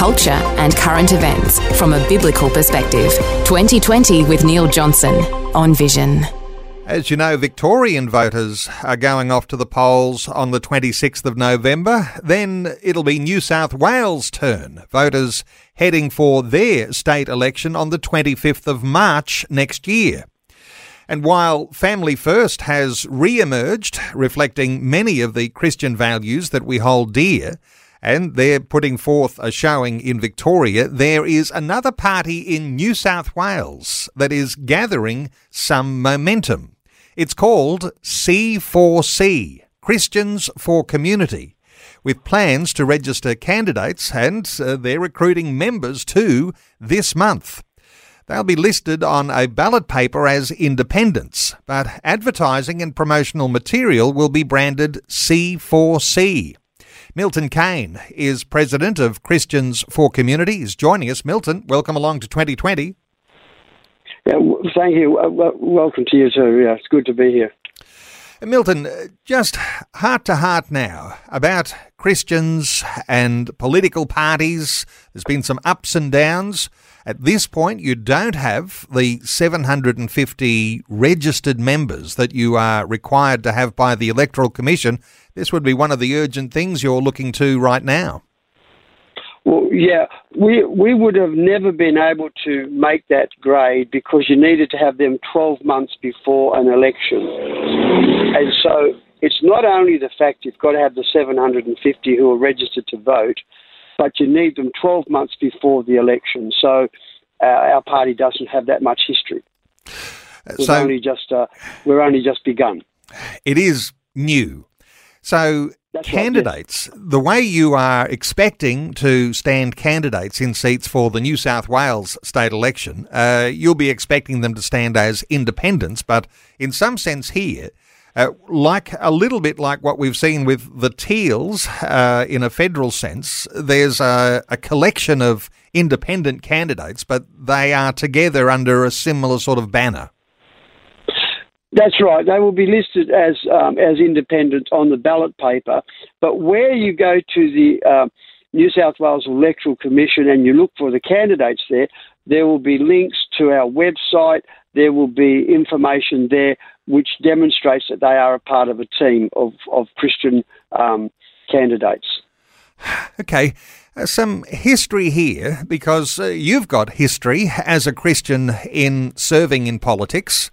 culture, and current events from a biblical perspective. 2020 with Neil Johnson on Vision. As you know, Victorian voters are going off to the polls on the 26th of November. Then it'll be New South Wales' turn. Voters heading for their state election on the 25th of March next year. And while Family First has re emerged, reflecting many of the Christian values that we hold dear, and they're putting forth a showing in Victoria. There is another party in New South Wales that is gathering some momentum. It's called C4C, Christians for Community, with plans to register candidates and uh, they're recruiting members too this month. They'll be listed on a ballot paper as independents, but advertising and promotional material will be branded C4C. Milton Kane is president of Christians for Community. He's joining us. Milton, welcome along to 2020. Yeah, thank you. Uh, welcome to you too. Yeah, it's good to be here. Milton, uh, just heart to heart now about Christians and political parties. There's been some ups and downs. At this point, you don't have the 750 registered members that you are required to have by the Electoral Commission. This would be one of the urgent things you're looking to right now. Well, yeah, we we would have never been able to make that grade because you needed to have them 12 months before an election, and so it's not only the fact you've got to have the 750 who are registered to vote, but you need them 12 months before the election. So uh, our party doesn't have that much history. We've so only just uh, we're only just begun. It is new. So That's candidates, the way you are expecting to stand candidates in seats for the New South Wales state election, uh, you'll be expecting them to stand as independents. But in some sense, here uh, like a little bit like what we've seen with the Teals uh, in a federal sense, there's a, a, collection of independent candidates, but they are together under a similar sort of banner. That's right. They will be listed as um, as independent on the ballot paper, but where you go to the uh, New South Wales Electoral Commission and you look for the candidates there, there will be links to our website. There will be information there which demonstrates that they are a part of a team of, of Christian um, candidates. Okay, uh, some history here because uh, you've got history as a Christian in serving in politics.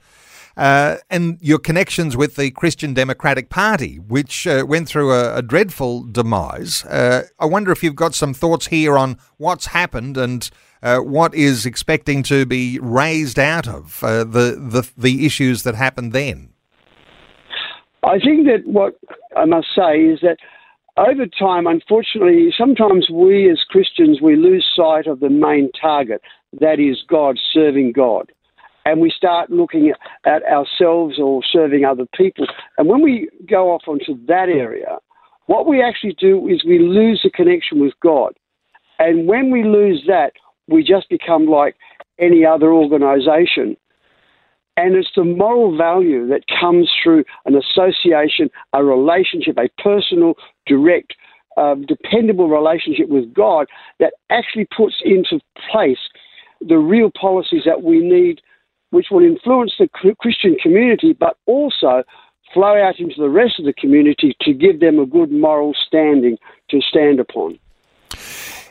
Uh, and your connections with the Christian Democratic Party, which uh, went through a, a dreadful demise. Uh, I wonder if you've got some thoughts here on what's happened and uh, what is expecting to be raised out of uh, the, the the issues that happened then? I think that what I must say is that over time, unfortunately, sometimes we as Christians we lose sight of the main target, that is God, serving God. And we start looking at ourselves or serving other people. And when we go off onto that area, what we actually do is we lose the connection with God. And when we lose that, we just become like any other organization. And it's the moral value that comes through an association, a relationship, a personal, direct, uh, dependable relationship with God that actually puts into place the real policies that we need, which will influence the Christian community, but also flow out into the rest of the community to give them a good moral standing to stand upon.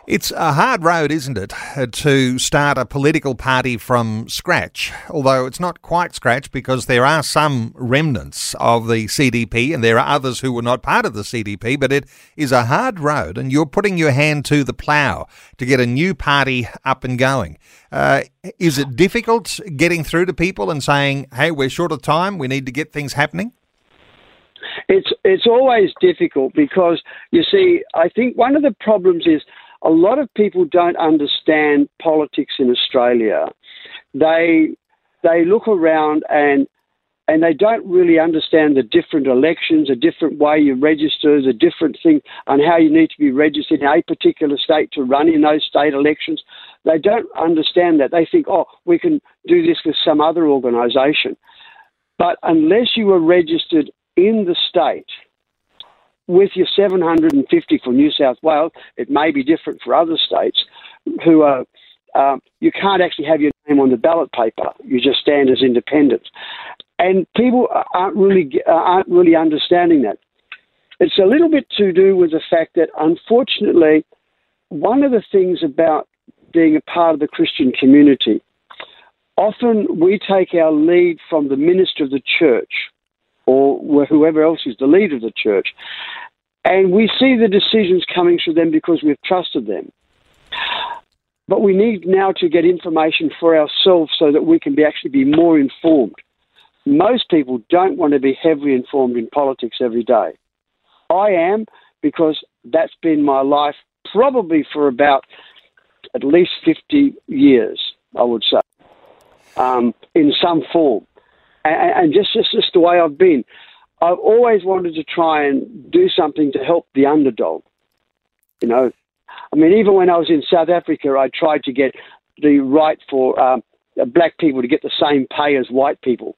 It's a hard road, isn't it, to start a political party from scratch? Although it's not quite scratch because there are some remnants of the CDP and there are others who were not part of the CDP, but it is a hard road and you're putting your hand to the plough to get a new party up and going. Uh, is it difficult getting through to people and saying, hey, we're short of time, we need to get things happening? It's it's always difficult because you see, I think one of the problems is a lot of people don't understand politics in Australia. they they look around and and they don't really understand the different elections, a different way you register, the different thing on how you need to be registered in a particular state to run in those state elections. They don't understand that. They think, oh, we can do this with some other organisation. But unless you are registered in the state with your 750 for New South Wales, it may be different for other states who are. Um, you can't actually have your name on the ballot paper. You just stand as independent and people aren't really aren't really understanding that. It's a little bit to do with the fact that, unfortunately, one of the things about being a part of the Christian community, often we take our lead from the minister of the church or whoever else is the leader of the church, and we see the decisions coming through them because we've trusted them. But we need now to get information for ourselves so that we can be actually be more informed. Most people don't want to be heavily informed in politics every day. I am because that's been my life probably for about at least 50 years, I would say, um, in some form. And, and just, just, just the way I've been. I've always wanted to try and do something to help the underdog. You know, I mean, even when I was in South Africa, I tried to get the right for um, black people to get the same pay as white people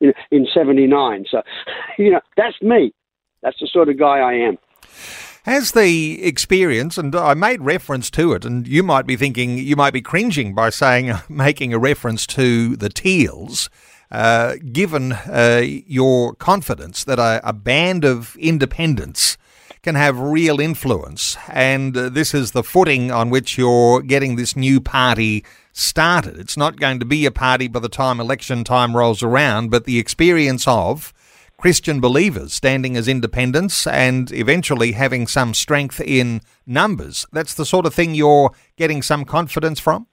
in, in 79. So, you know, that's me. That's the sort of guy I am. Has the experience, and I made reference to it, and you might be thinking, you might be cringing by saying, making a reference to the Teals, uh, given uh, your confidence that a, a, band of independents can have real influence, and uh, this is the footing on which you're getting this new party started. It's not going to be a party by the time election time rolls around, but the experience of Christian believers standing as independents and eventually having some strength in numbers. That's the sort of thing you're getting some confidence from.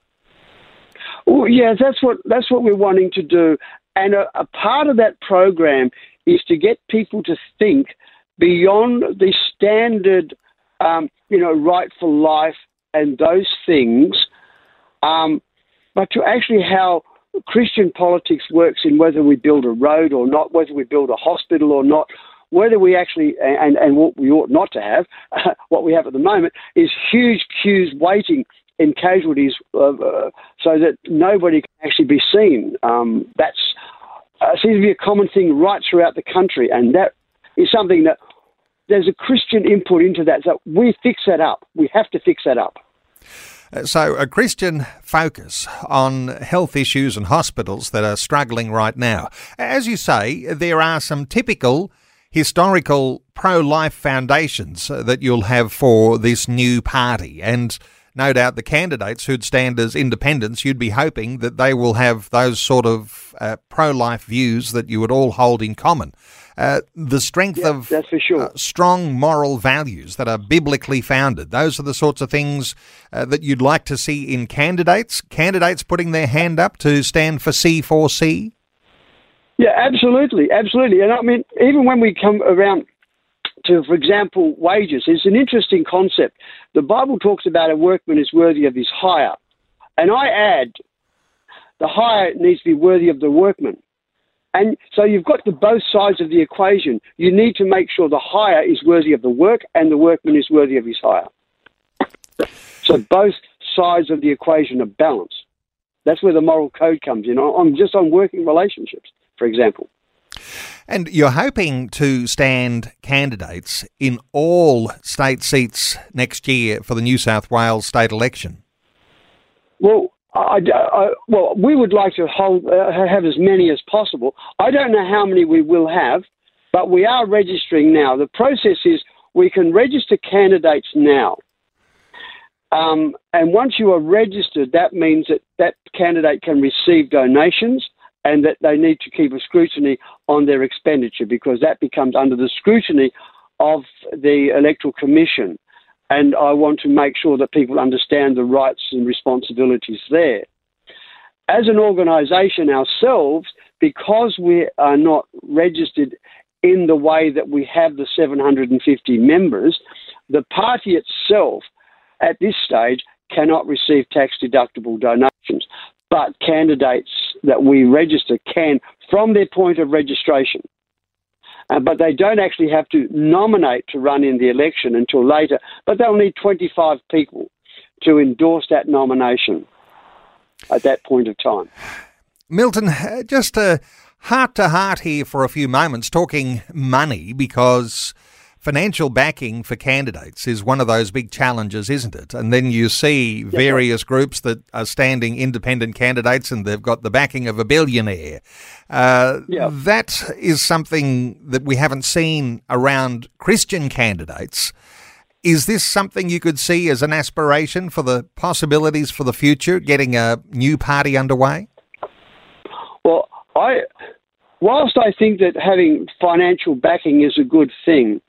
Well, yeah, that's what that's what we're wanting to do, and a, a part of that program is to get people to think beyond the standard, um, you know, right for life and those things, um, but to actually how Christian politics works in whether we build a road or not, whether we build a hospital or not, whether we actually, and, and what we ought not to have, what we have at the moment, is huge queues waiting in casualties uh, uh, so that nobody can actually be seen. Um, uh, seems to be a common thing right throughout the country, and that is something that there's a Christian input into that. So we fix that up. We have to fix that up. Uh, so, a Christian focus on health issues and hospitals that are struggling right now. As you say, there are some typical historical pro life foundations uh, that you'll have for this new party. And no doubt the candidates who'd stand as independents, you'd be hoping that they will have those sort of uh, pro life views that you would all hold in common. Uh, the strength yeah, of sure. uh, strong moral values that are biblically founded. Those are the sorts of things uh, that you'd like to see in candidates. Candidates putting their hand up to stand for C4C. Yeah, absolutely, absolutely. And I mean, even when we come around to, for example, wages, it's an interesting concept. The Bible talks about a workman is worthy of his hire. And I add, the hire needs to be worthy of the workman. And so you've got the both sides of the equation. You need to make sure the hire is worthy of the work and the workman is worthy of his hire. So both sides of the equation are balanced. That's where the moral code comes in. I'm just on working relationships, for example. And you're hoping to stand candidates in all state seats next year for the New South Wales state election. Well, I, I, well, we would like to hold, uh, have as many as possible. I don't know how many we will have, but we are registering now. The process is we can register candidates now. Um, and once you are registered, that means that that candidate can receive donations and that they need to keep a scrutiny on their expenditure because that becomes under the scrutiny of the Electoral Commission and I want to make sure that people understand the rights and responsibilities there. As an organisation ourselves, because we are not registered in the way that we have the 750 members, the party itself at this stage cannot receive tax deductible donations. But candidates that we register can from their point of registration. Uh, but they don't actually have to nominate to run in the election until later, but they'll need 25 people to endorse that nomination at that point of time. Milton, just a heart to heart here for a few moments, talking money, because financial backing for candidates is one of those big challenges, isn't it? And then you see various groups that are standing independent candidates and they've got the backing of a billionaire. Uh, yeah. That is something that we haven't seen around Christian candidates. Is this something you could see as an aspiration for the possibilities for the future, getting a new party underway? Well, I, whilst I think that having financial backing is a good thing,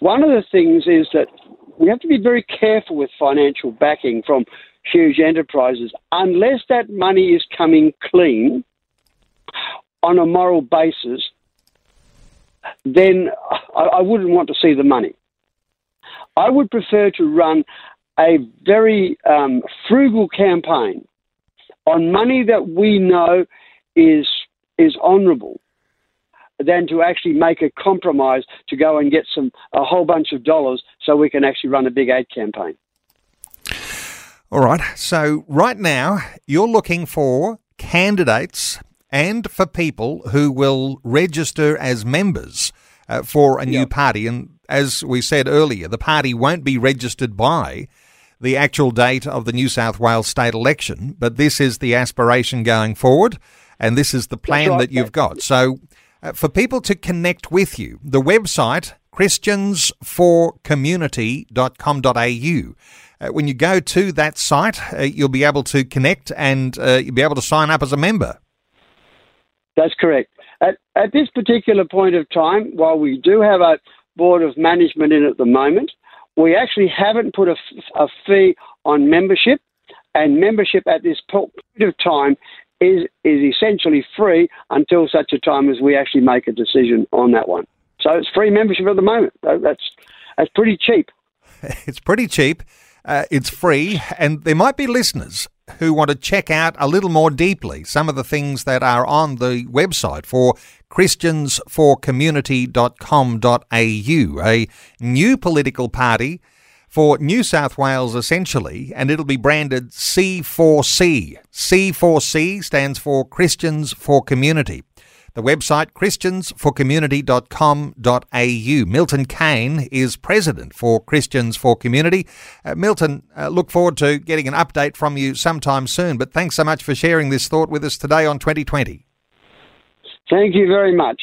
one of the things is that we have to be very careful with financial backing from huge enterprises unless that money is coming clean on a moral basis. Then I, wouldn't want to see the money. I would prefer to run a very um, frugal campaign on money that we know is is honourable than to actually make a compromise to go and get some a whole bunch of dollars so we can actually run a big ad campaign. All right. So right now you're looking for candidates and for people who will register as members uh, for a new yep. party and as we said earlier, the party won't be registered by the actual date of the New South Wales state election, but this is the aspiration going forward, and this is the plan right. that you've got. So uh, for people to connect with you. The website, christiansforcommunity.com.au. Uh, when you go to that site, uh, you'll be able to connect and uh, you'll be able to sign up as a member. That's correct. At, at this particular point of time, while we do have a board of management in at the moment, we actually haven't put a, a fee on membership, and membership at this point of time is is essentially free until such a time as we actually make a decision on that one. So it's free membership at the moment. That's that's pretty cheap. It's pretty cheap. Uh, it's free, and there might be listeners who want to check out a little more deeply some of the things that are on the website for christiansforcommunity.com.au, a new political party for New South Wales essentially, and it'll be branded C4C. C4C stands for Christians for Community. The website christiansforcommunity.com.au. Milton Kane is president for Christians for Community. Uh, Milton, uh, look forward to getting an update from you sometime soon, but thanks so much for sharing this thought with us today on 2020. Thank you very much.